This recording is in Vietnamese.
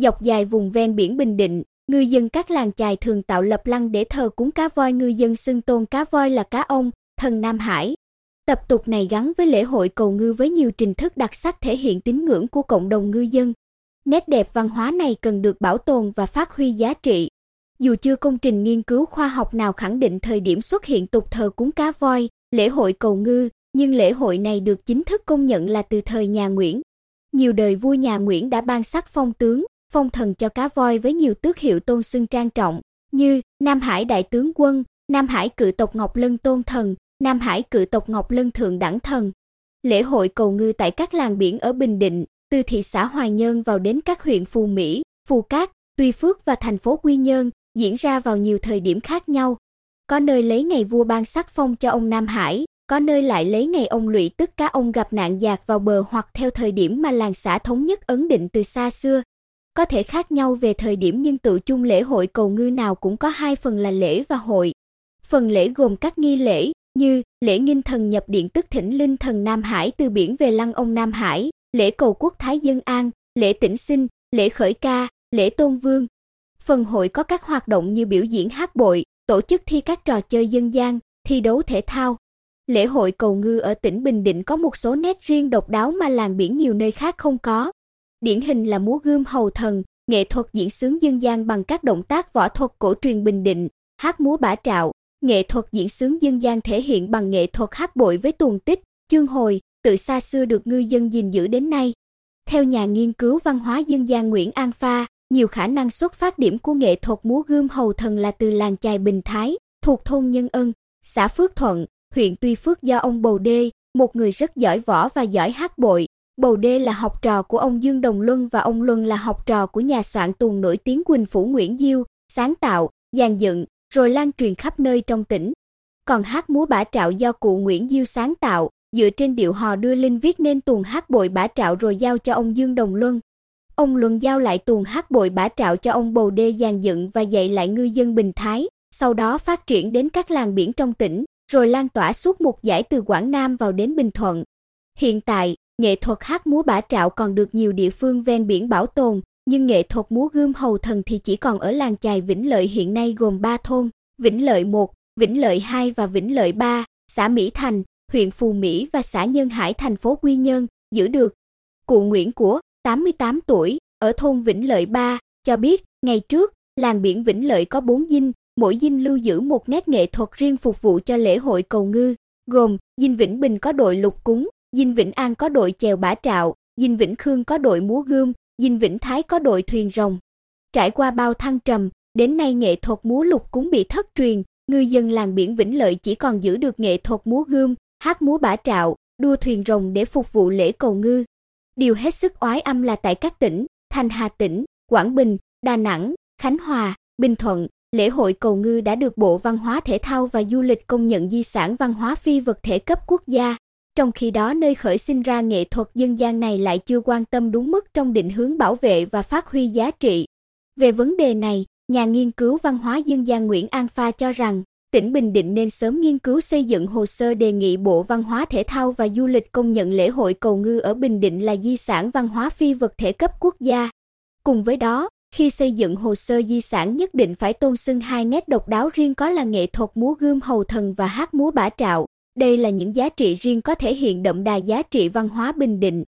Dọc dài vùng ven biển Bình Định, ngư dân các làng chài thường tạo lập lăng để thờ cúng cá voi ngư dân xưng tôn cá voi là cá ông, thần Nam Hải. Tập tục này gắn với lễ hội cầu ngư với nhiều trình thức đặc sắc thể hiện tín ngưỡng của cộng đồng ngư dân. Nét đẹp văn hóa này cần được bảo tồn và phát huy giá trị. Dù chưa công trình nghiên cứu khoa học nào khẳng định thời điểm xuất hiện tục thờ cúng cá voi, lễ hội cầu ngư, nhưng lễ hội này được chính thức công nhận là từ thời nhà Nguyễn. Nhiều đời vua nhà Nguyễn đã ban sắc phong tướng, phong thần cho cá voi với nhiều tước hiệu tôn xưng trang trọng, như Nam Hải đại tướng quân, Nam Hải cự tộc Ngọc Lân tôn thần, Nam Hải cự tộc Ngọc Lân thượng đẳng thần. Lễ hội cầu ngư tại các làng biển ở Bình Định, từ thị xã Hoài Nhơn vào đến các huyện Phù Mỹ, Phù Cát, Tuy Phước và thành phố Quy Nhơn, diễn ra vào nhiều thời điểm khác nhau. Có nơi lấy ngày vua ban sắc phong cho ông Nam Hải, có nơi lại lấy ngày ông lụy tức cá ông gặp nạn dạt vào bờ hoặc theo thời điểm mà làng xã thống nhất ấn định từ xa xưa. Có thể khác nhau về thời điểm nhưng tự chung lễ hội cầu ngư nào cũng có hai phần là lễ và hội. Phần lễ gồm các nghi lễ như lễ nghinh thần nhập điện tức thỉnh linh thần Nam Hải từ biển về lăng ông Nam Hải, lễ cầu quốc thái dân an, lễ tĩnh sinh, lễ khởi ca, lễ tôn vương. Phần hội có các hoạt động như biểu diễn hát bội, tổ chức thi các trò chơi dân gian, thi đấu thể thao. Lễ hội cầu ngư ở tỉnh Bình Định có một số nét riêng độc đáo mà làng biển nhiều nơi khác không có. Điển hình là múa gươm hầu thần, nghệ thuật diễn sướng dân gian bằng các động tác võ thuật cổ truyền Bình Định, hát múa bả trạo, nghệ thuật diễn sướng dân gian thể hiện bằng nghệ thuật hát bội với tuồng tích, chương hồi, từ xa xưa được ngư dân gìn giữ đến nay. Theo nhà nghiên cứu văn hóa dân gian Nguyễn An Pha, nhiều khả năng xuất phát điểm của nghệ thuật múa gươm hầu thần là từ làng chài Bình Thái, thuộc thôn Nhân Ân, xã Phước Thuận, huyện Tuy Phước do ông Bầu Đê, một người rất giỏi võ và giỏi hát bội. Bầu Đê là học trò của ông Dương Đồng Luân và ông Luân là học trò của nhà soạn tuồng nổi tiếng Quỳnh Phủ Nguyễn Diêu, sáng tạo, dàn dựng, rồi lan truyền khắp nơi trong tỉnh. Còn hát múa bả trạo do cụ Nguyễn Diêu sáng tạo, dựa trên điệu hò đưa linh viết nên tuồng hát bội bả trạo rồi giao cho ông Dương Đồng Luân. Ông Luân giao lại tuồng hát bội bả trạo cho ông Bầu Đê dàn dựng và dạy lại ngư dân Bình Thái, sau đó phát triển đến các làng biển trong tỉnh, rồi lan tỏa suốt một giải từ Quảng Nam vào đến Bình Thuận. Hiện tại, nghệ thuật hát múa bả trạo còn được nhiều địa phương ven biển bảo tồn, nhưng nghệ thuật múa gươm hầu thần thì chỉ còn ở làng chài Vĩnh Lợi hiện nay gồm 3 thôn, Vĩnh Lợi 1, Vĩnh Lợi 2 và Vĩnh Lợi 3, xã Mỹ Thành, huyện Phù Mỹ và xã Nhân Hải thành phố Quy Nhơn, giữ được. Cụ Nguyễn của, 88 tuổi, ở thôn Vĩnh Lợi 3, cho biết, ngày trước, làng biển Vĩnh Lợi có 4 dinh, mỗi dinh lưu giữ một nét nghệ thuật riêng phục vụ cho lễ hội cầu ngư, gồm dinh Vĩnh Bình có đội lục cúng, dinh Vĩnh An có đội chèo bả trạo, dinh Vĩnh Khương có đội múa gươm, dinh Vĩnh Thái có đội thuyền rồng. Trải qua bao thăng trầm, đến nay nghệ thuật múa lục cũng bị thất truyền, ngư dân làng biển Vĩnh Lợi chỉ còn giữ được nghệ thuật múa gươm, hát múa bả trạo, đua thuyền rồng để phục vụ lễ cầu ngư. Điều hết sức oái âm là tại các tỉnh Thanh Hà tỉnh, Quảng Bình, Đà Nẵng, Khánh Hòa, Bình Thuận, lễ hội cầu ngư đã được Bộ Văn hóa Thể thao và Du lịch công nhận di sản văn hóa phi vật thể cấp quốc gia. Trong khi đó nơi khởi sinh ra nghệ thuật dân gian này lại chưa quan tâm đúng mức trong định hướng bảo vệ và phát huy giá trị. Về vấn đề này, nhà nghiên cứu văn hóa dân gian Nguyễn An Pha cho rằng, tỉnh Bình Định nên sớm nghiên cứu xây dựng hồ sơ đề nghị Bộ Văn hóa Thể thao và Du lịch công nhận lễ hội cầu ngư ở Bình Định là di sản văn hóa phi vật thể cấp quốc gia. Cùng với đó, khi xây dựng hồ sơ di sản nhất định phải tôn xưng hai nét độc đáo riêng có là nghệ thuật múa gươm hầu thần và hát múa bả trạo. Đây là những giá trị riêng có thể hiện đậm đà giá trị văn hóa Bình Định.